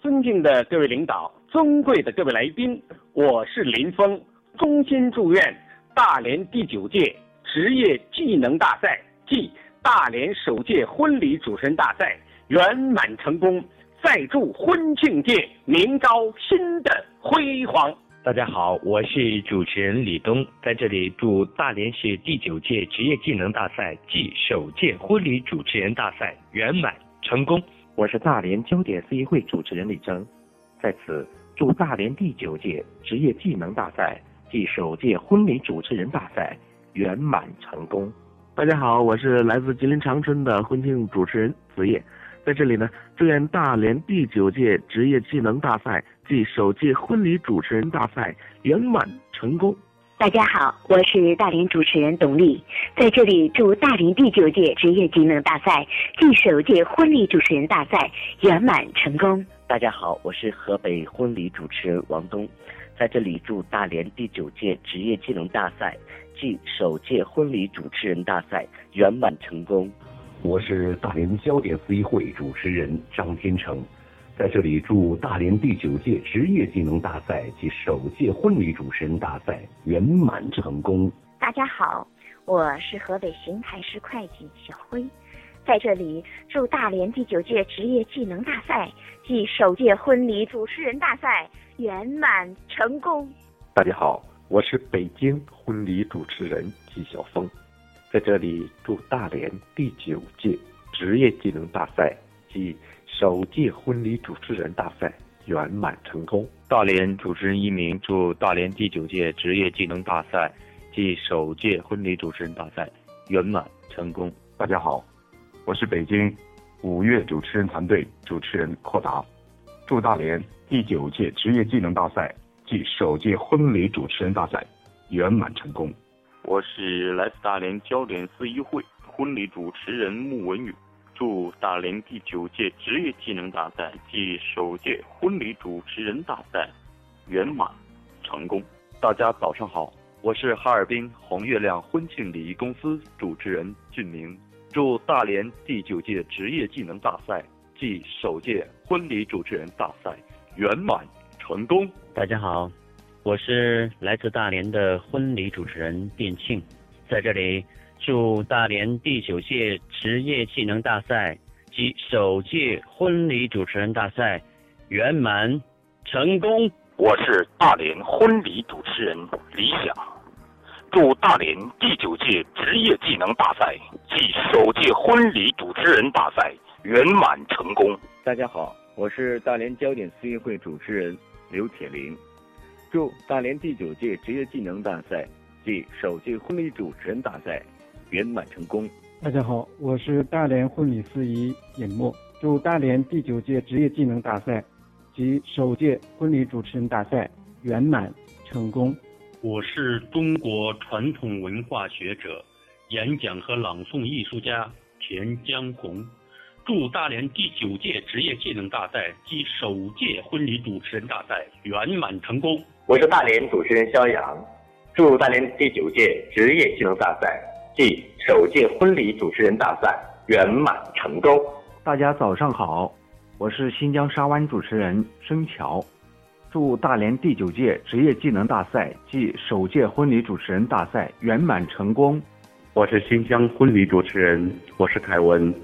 尊敬的各位领导，尊贵的各位来宾，我是林峰，衷心祝愿大连第九届职业技能大赛暨大连首届婚礼主持人大赛圆满成功，再祝婚庆界明朝新的辉煌。大家好，我是主持人李东，在这里祝大连市第九届职业技能大赛暨首届婚礼主持人大赛圆满成功。我是大连焦点司仪会主持人李征，在此祝大连第九届职业技能大赛暨首届婚礼主持人大赛圆满成功。大家好，我是来自吉林长春的婚庆主持人子叶，在这里呢，祝愿大连第九届职业技能大赛暨首届婚礼主持人大赛圆满成功。大家好，我是大连主持人董丽，在这里祝大连第九届职业技能大赛暨首届婚礼主持人大赛圆满成功。大家好，我是河北婚礼主持人王东，在这里祝大连第九届职业技能大赛暨首届婚礼主持人大赛圆满成功。我是大连焦点司仪会主持人张天成。在这里祝大连第九届职业技能大赛及首届婚礼主持人大赛圆满成功。大家好，我是河北邢台市会计小辉，在这里祝大连第九届职业技能大赛及首届婚礼主持人大赛圆满成功。大家好，我是北京婚礼主持人纪晓峰，在这里祝大连第九届职业技能大赛及首届婚礼主持人大赛圆满成功。大连主持人一鸣祝大连第九届职业技能大赛暨首届婚礼主持人大赛圆满成功。大家好，我是北京五月主持人团队主持人阔达，祝大连第九届职业技能大赛暨首届婚礼主持人大赛圆满成功。我是来自大连焦点四一会婚礼主持人穆文宇。祝大连第九届职业技能大赛暨首届婚礼主持人大赛圆满成功。大家早上好，我是哈尔滨红月亮婚庆礼仪公司主持人俊明。祝大连第九届职业技能大赛暨首届婚礼主持人大赛圆满成功。大家好，我是来自大连的婚礼主持人卞庆，在这里。祝大连第九届职业技能大赛及首届婚礼主持人大赛圆满成功。我是大连婚礼主持人李想，祝大连第九届职业技能大赛及首届婚礼主持人大赛圆满成功。大家好，我是大连焦点司仪会主持人刘铁林，祝大连第九届职业技能大赛及首届婚礼主持人大赛。圆满成功！大家好，我是大连婚礼司仪尹墨，祝大连第九届职业技能大赛及首届婚礼主持人大赛圆满成功。我是中国传统文化学者、演讲和朗诵艺术家田江红，祝大连第九届职业技能大赛及首届婚礼主持人大赛圆满成功。我是大连主持人肖阳，祝大连第九届职业技能大赛。暨首届婚礼主持人大赛圆满成功。大家早上好，我是新疆沙湾主持人申桥，祝大连第九届职业技能大赛暨首届婚礼主持人大赛圆满成功。我是新疆婚礼主持人，我是凯文，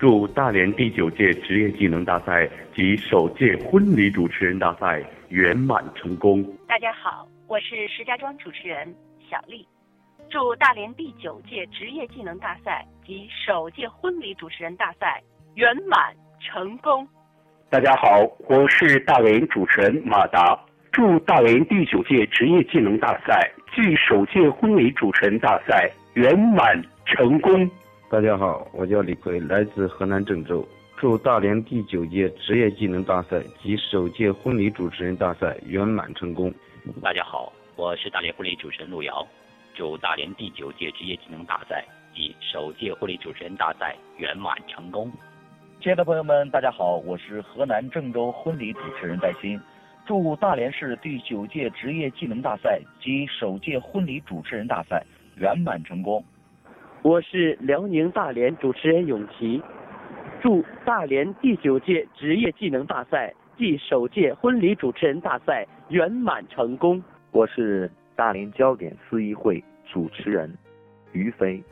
祝大连第九届职业技能大赛及首届婚礼主持人大赛圆满成功。大家好，我是石家庄主持人小丽。祝大连第九届职业技能大赛及首届婚礼主持人大赛圆满成功。大家好，我是大连主持人马达。祝大连第九届职业技能大赛暨首届婚礼主持人大赛圆满成功。大家好，我叫李奎，来自河南郑州。祝大连第九届职业技能大赛及首届婚礼主持人大赛圆满成功。大家好，我是大连婚礼主持人陆瑶。祝大连第九届职业技能大赛及首届婚礼主持人大赛圆满成功！亲爱的朋友们，大家好，我是河南郑州婚礼主持人戴鑫。祝大连市第九届职业技能大赛及首届婚礼主持人大赛圆满成功！我是辽宁大连主持人永琪，祝大连第九届职业技能大赛暨首届婚礼主持人大赛圆满成功。我是大连焦点司仪会主持人于飞，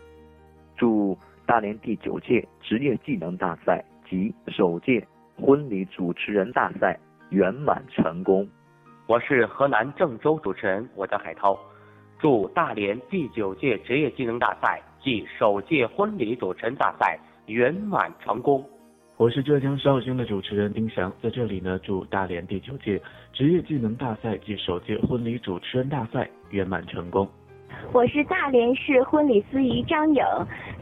祝大连第九届职业技能大赛及首届婚礼主持人大赛圆满成功。我是河南郑州主持人，我叫海涛，祝大连第九届职业技能大赛暨首届婚礼主持人大赛圆满成功。我是浙江绍兴的主持人丁翔，在这里呢，祝大连第九届职业技能大赛暨首届婚礼主持人大赛圆满成功。我是大连市婚礼司仪张颖，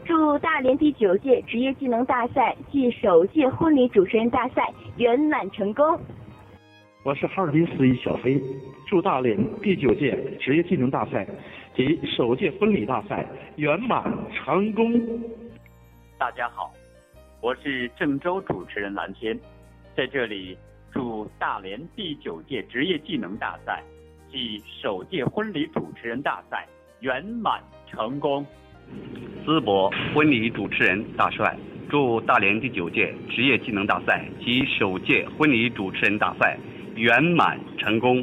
祝大连第九届职业技能大赛暨首届婚礼主持人大赛圆满成功。我是哈尔滨司仪小飞，祝大连第九届职业技能大赛及首届婚礼大赛圆满成功。大家好。我是郑州主持人蓝天，在这里祝大连第九届职业技能大赛暨首届婚礼主持人大赛圆满成功。淄博婚礼主持人大帅，祝大连第九届职业技能大赛及首届婚礼主持人大赛圆满成功。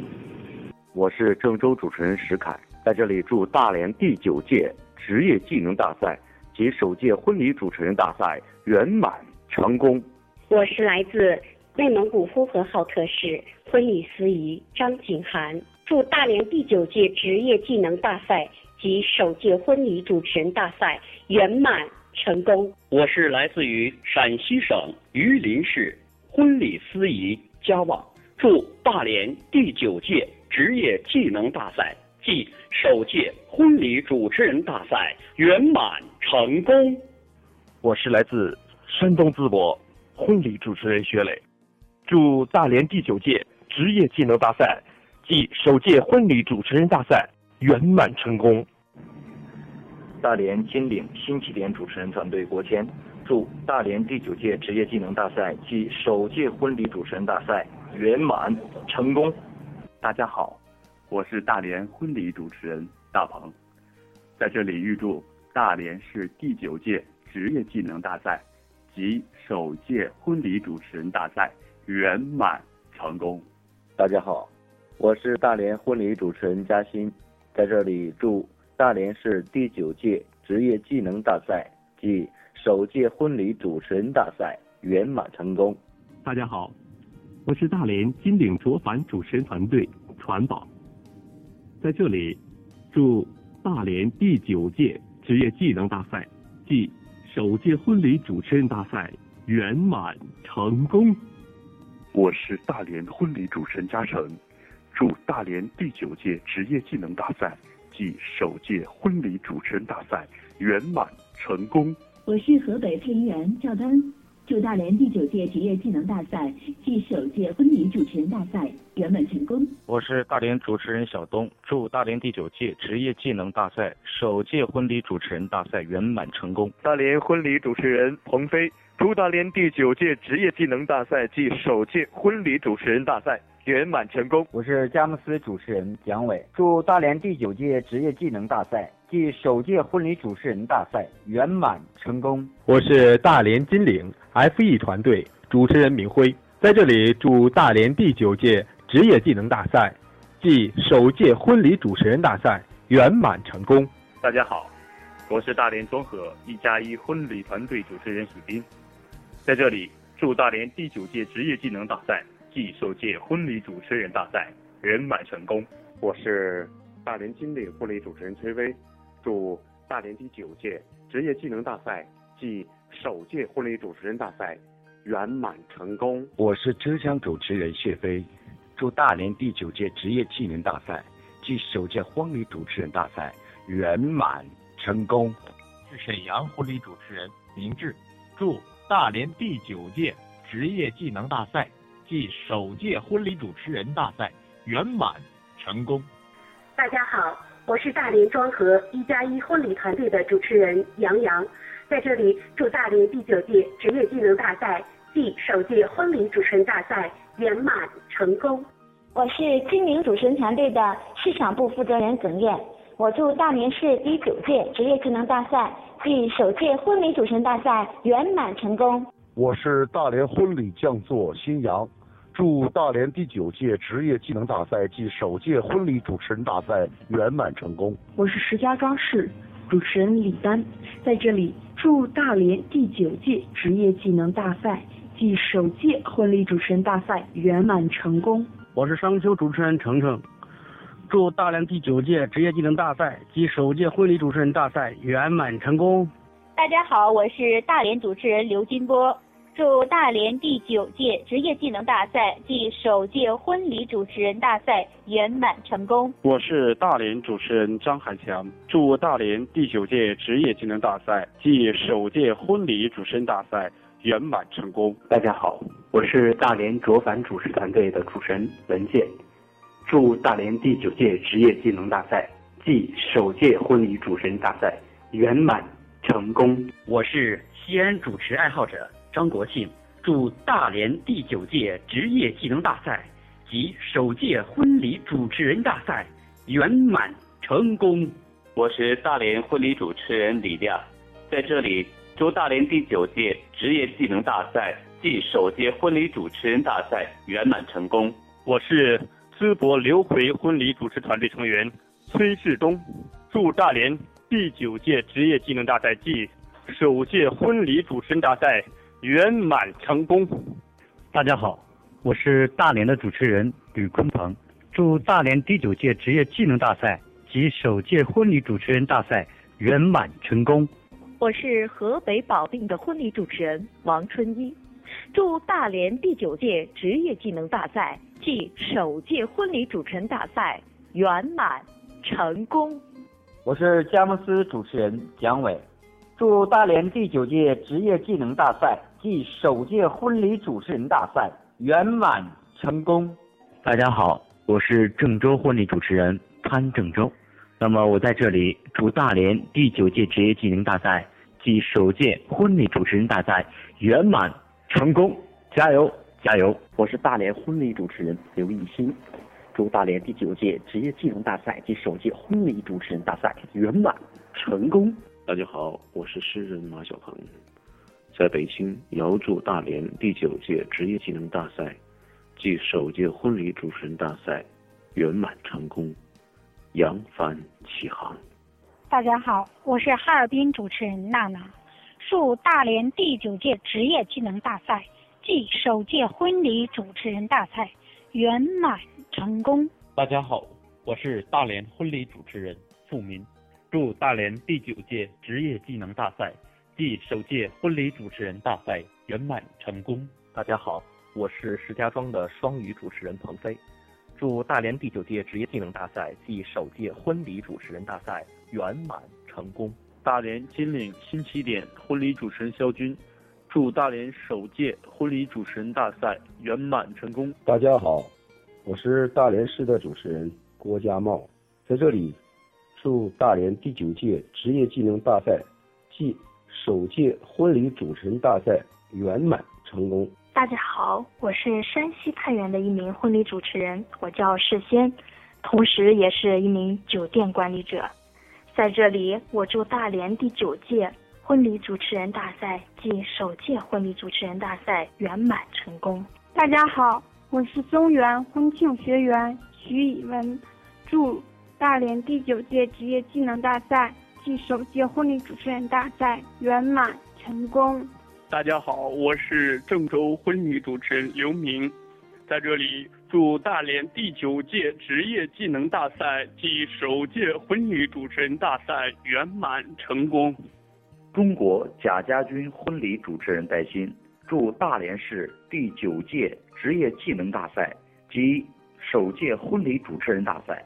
我是郑州主持人石凯，在这里祝大连第九届职业技能大赛。及首届婚礼主持人大赛圆满成功。我是来自内蒙古呼和浩特市婚礼司仪张景涵，祝大连第九届职业技能大赛及首届婚礼主持人大赛圆满成功。我是来自于陕西省榆林市婚礼司仪佳旺，祝大连第九届职业技能大赛。暨首届婚礼主持人大赛圆满成功。我是来自山东淄博婚礼主持人薛磊，祝大连第九届职业技能大赛暨首届婚礼主持人大赛圆满成功。大连金岭新起点主持人团队郭谦，祝大连第九届职业技能大赛暨首届婚礼主持人大赛圆满成功。大家好。我是大连婚礼主持人大鹏，在这里预祝大连市第九届职业技能大赛及首届婚礼主持人大赛圆满成功。大家好，我是大连婚礼主持人嘉欣，在这里祝大连市第九届职业技能大赛及首届婚礼主持人大赛圆满成功。大家好，我是大连金鼎卓凡主持人团队传宝。在这里，祝大连第九届职业技能大赛暨首届婚礼主持人大赛圆满成功。我是大连婚礼主持人嘉诚，祝大连第九届职业技能大赛暨首届婚礼主持人大赛圆满成功。我是河北配音员赵丹。祝大连第九届职业技能大赛暨首届婚礼主持人大赛圆满成功。我是大连主持人小东，祝大连第九届职业技能大赛首届婚礼主持人大赛圆满成功。大连婚礼主持人彭飞，祝大连第九届职业技能大赛暨首届婚礼主持人大赛圆满成功。我是佳木斯主持人蒋伟，祝大连第九届职业技能大赛暨首届婚礼主持人大赛圆满成功。我是大连金岭。F.E 团队主持人明辉在这里祝大连第九届职业技能大赛暨首届婚礼主持人大赛圆满成功。大家好，我是大连综合一加一婚礼团队主持人许斌，在这里祝大连第九届职业技能大赛暨首届婚礼主持人大赛圆满成功。我是大连金领婚礼主持人崔威，祝大连第九届职业技能大赛暨首届婚礼主持人大赛圆满成功。我是浙江主持人谢飞，祝大连第九届职业技能大赛暨首届婚礼主持人大赛圆满成功。是沈阳婚礼主持人明志，祝大连第九届职业技能大赛暨首届婚礼主持人大赛圆满成功。大家好，我是大连庄河一加一婚礼团队的主持人杨洋。在这里，祝大连第九届职业技能大赛暨首届婚礼主持人大赛圆满成功。我是金陵主持人团队的市场部负责人耿燕，我祝大连市第九届职业技能大赛暨首届婚礼主持人大赛圆满成功。我是大连婚礼匠作新阳，祝大连第九届职业技能大赛暨首届婚礼主持人大赛圆满成功。我是石家庄市主持人李丹，在这里祝大连第九届职业技能大赛暨首届婚礼主持人大赛圆满成功。我是商丘主持人程程，祝大连第九届职业技能大赛及首届婚礼主持人大赛圆满成功。大家好，我是大连主持人刘金波。祝大连第九届职业技能大赛暨首届婚礼主持人大赛圆满成功。我是大连主持人张海强，祝大连第九届职业技能大赛暨首届婚礼主持人大赛圆满成功。大家好，我是大连卓凡主持团队的主持人文健，祝大连第九届职业技能大赛暨首届婚礼主持人大赛圆满成功。我是西安主持爱好者。张国庆，祝大连第九届职业技能大赛及首届婚礼主持人大赛圆满成功。我是大连婚礼主持人李亮，在这里祝大连第九届职业技能大赛暨首届婚礼主持人大赛圆满成功。我是淄博刘奎婚礼主持团队成员崔世东，祝大连第九届职业技能大赛暨首届婚礼主持人大赛。圆满成功！大家好，我是大连的主持人吕坤鹏，祝大连第九届职业技能大赛及首届婚礼主持人大赛圆满成功。我是河北保定的婚礼主持人王春一，祝大连第九届职业技能大赛暨首届婚礼主持人大赛圆满成功。我是佳木斯主持人蒋伟，祝大连第九届职业技能大赛。暨首届婚礼主持人大赛圆满成功。大家好，我是郑州婚礼主持人潘郑州。那么我在这里祝大连第九届职业技能大赛暨首届婚礼主持人大赛圆满成功，加油加油！我是大连婚礼主持人刘艺兴，祝大连第九届职业技能大赛暨首届婚礼主持人大赛圆满成功。大家好，我是诗人马小鹏。在北京，遥祝大连第九届职业技能大赛暨首届婚礼主持人大赛圆满成功，扬帆起航。大家好，我是哈尔滨主持人娜娜，祝大连第九届职业技能大赛暨首届婚礼主持人大赛圆满成功。大家好，我是大连婚礼主持人付民，祝大连第九届职业技能大赛。暨首届婚礼主持人大赛圆满成功。大家好，我是石家庄的双语主持人彭飞，祝大连第九届职业技能大赛暨首届婚礼主持人大赛圆满成功。大连金陵新起点婚礼主持人肖军，祝大连首届婚礼主持人大赛圆满成功。大家好，我是大连市的主持人郭家茂，在这里祝大连第九届职业技能大赛暨首届婚礼主持人大赛圆满成功。大家好，我是山西太原的一名婚礼主持人，我叫世仙，同时也是一名酒店管理者。在这里，我祝大连第九届婚礼主持人大赛暨首届婚礼主持人大赛圆满成功。大家好，我是中原婚庆学员徐以文，祝大连第九届职业技能大赛。暨首届婚礼主持人大赛圆满成功。大家好，我是郑州婚礼主持人刘明，在这里祝大连第九届职业技能大赛暨首届婚礼主持人大赛圆满成功。中国贾家军婚礼主持人戴鑫，祝大连市第九届职业技能大赛及首届婚礼主持人大赛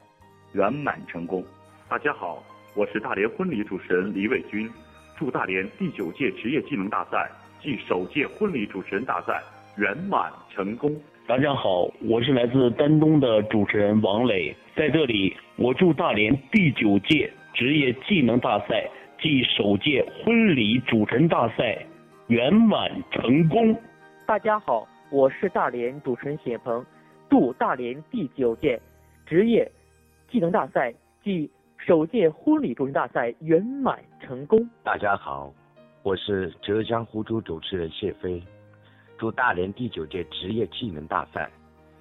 圆满成功。大家好。我是大连婚礼主持人李伟军，祝大连第九届职业技能大赛暨首届婚礼主持人大赛圆满成功。大家好，我是来自丹东的主持人王磊，在这里我祝大连第九届职业技能大赛暨首届婚礼主持人大赛圆满成功。大家好，我是大连主持人谢鹏，祝大连第九届职业技能大赛暨首届婚礼主持大赛圆满成功。大家好，我是浙江湖州主持人谢飞，祝大连第九届职业技能大赛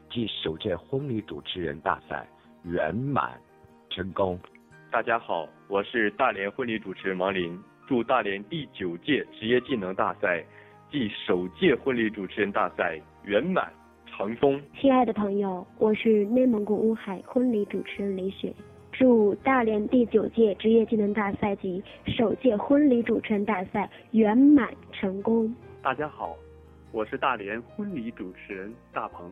暨首届婚礼主持人大赛圆满成功。大家好，我是大连婚礼主持人王林，祝大连第九届职业技能大赛暨首届婚礼主持人大赛圆满成功。亲爱的朋友，我是内蒙古乌海婚礼主持人李雪，祝大连第九届职业技能大赛及首届婚礼主持人大赛圆满成功。大家好，我是大连婚礼主持人大鹏，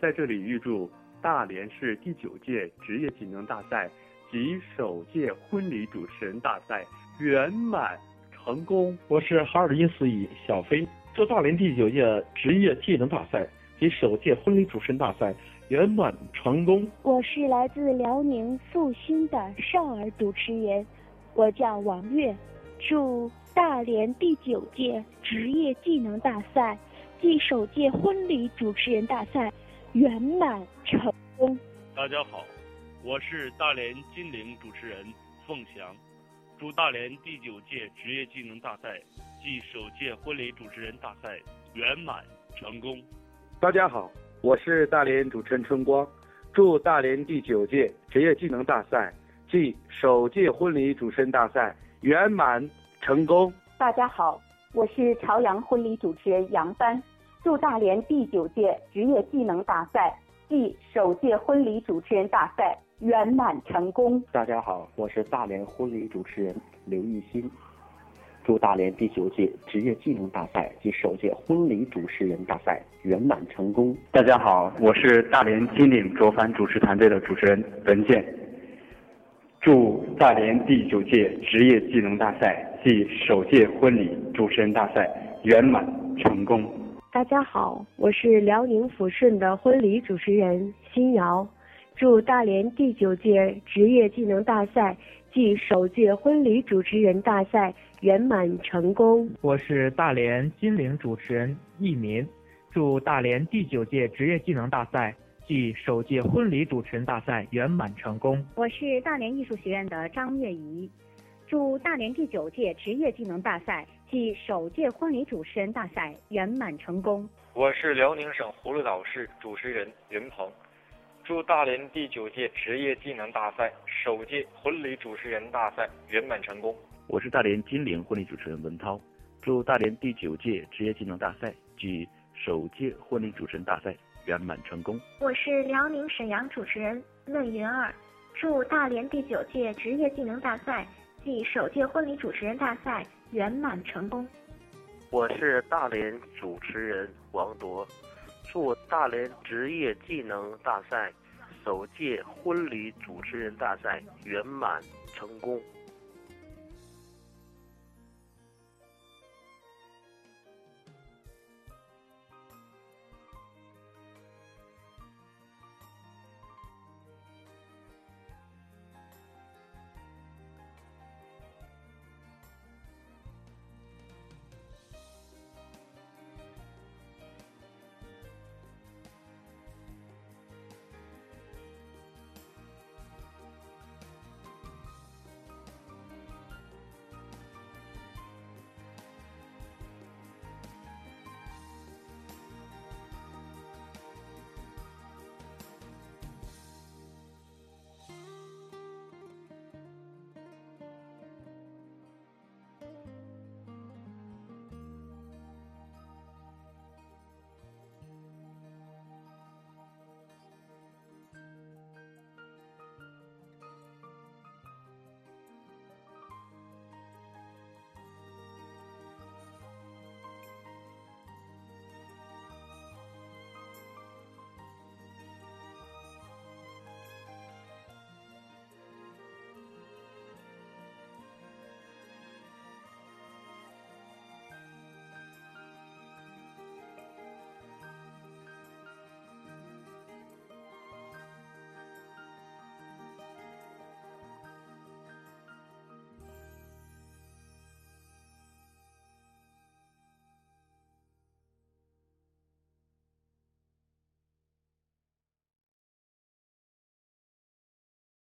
在这里预祝大连市第九届职业技能大赛。及首届婚礼主持人大赛圆满成功。我是哈尔滨司仪小飞，祝大连第九届职业技能大赛及首届婚礼主持人大赛圆满成功。我是来自辽宁阜新的少儿主持人，我叫王悦，祝大连第九届职业技能大赛暨首届婚礼主持人大赛圆满成功。大家好。我是大连金陵主持人凤翔，祝大连第九届职业技能大赛暨首届婚礼主持人大赛圆满成功。大家好，我是大连主持人春光，祝大连第九届职业技能大赛暨首届婚礼主持人大赛圆满成功。大家好，我是朝阳婚礼主持人杨帆，祝大连第九届职业技能大赛暨首届婚礼主持人大赛。圆满成功！大家好，我是大连婚礼主持人刘玉新，祝大连第九届职业技能大赛及首届婚礼主持人大赛圆满成功。大家好，我是大连金陵卓凡主持团队的主持人文健，祝大连第九届职业技能大赛暨首届婚礼主持人大赛圆满成功。大家好，我是辽宁抚顺的婚礼主持人辛瑶。祝大连第九届职业技能大赛暨首届婚礼主持人大赛圆满成功。我是大连金陵主持人易民，祝大连第九届职业技能大赛暨首届婚礼主持人大赛圆满成功。我是大连艺术学院的张月怡，祝大连第九届职业技能大赛暨首届婚礼主持人大赛圆满成功。我是辽宁省葫芦岛市主持人云鹏。祝大连第九届职业技能大赛、首届婚礼主持人大赛圆满成功。我是大连金陵婚礼主持人文涛，祝大连第九届职业技能大赛暨首届婚礼主持人大赛圆满成功。我是辽宁沈阳主持人嫩云儿，祝大连第九届职业技能大赛暨首届婚礼主持人大赛圆满成功。我是大连主持人王铎。祝大连职业技能大赛首届婚礼主持人大赛圆满成功。